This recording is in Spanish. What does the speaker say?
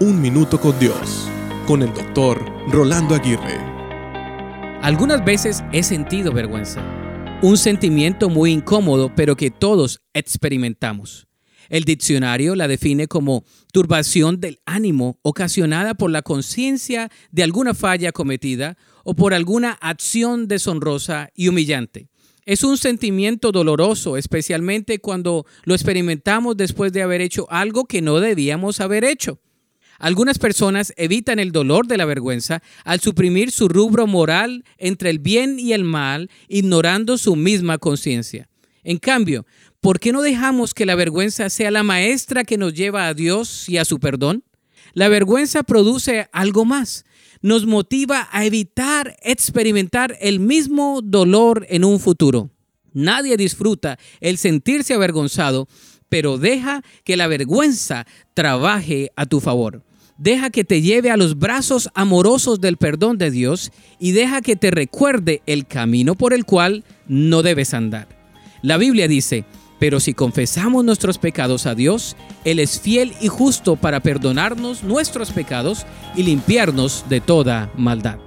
Un Minuto con Dios, con el doctor Rolando Aguirre. Algunas veces he sentido vergüenza, un sentimiento muy incómodo, pero que todos experimentamos. El diccionario la define como turbación del ánimo ocasionada por la conciencia de alguna falla cometida o por alguna acción deshonrosa y humillante. Es un sentimiento doloroso, especialmente cuando lo experimentamos después de haber hecho algo que no debíamos haber hecho. Algunas personas evitan el dolor de la vergüenza al suprimir su rubro moral entre el bien y el mal, ignorando su misma conciencia. En cambio, ¿por qué no dejamos que la vergüenza sea la maestra que nos lleva a Dios y a su perdón? La vergüenza produce algo más. Nos motiva a evitar experimentar el mismo dolor en un futuro. Nadie disfruta el sentirse avergonzado, pero deja que la vergüenza trabaje a tu favor. Deja que te lleve a los brazos amorosos del perdón de Dios y deja que te recuerde el camino por el cual no debes andar. La Biblia dice, pero si confesamos nuestros pecados a Dios, Él es fiel y justo para perdonarnos nuestros pecados y limpiarnos de toda maldad.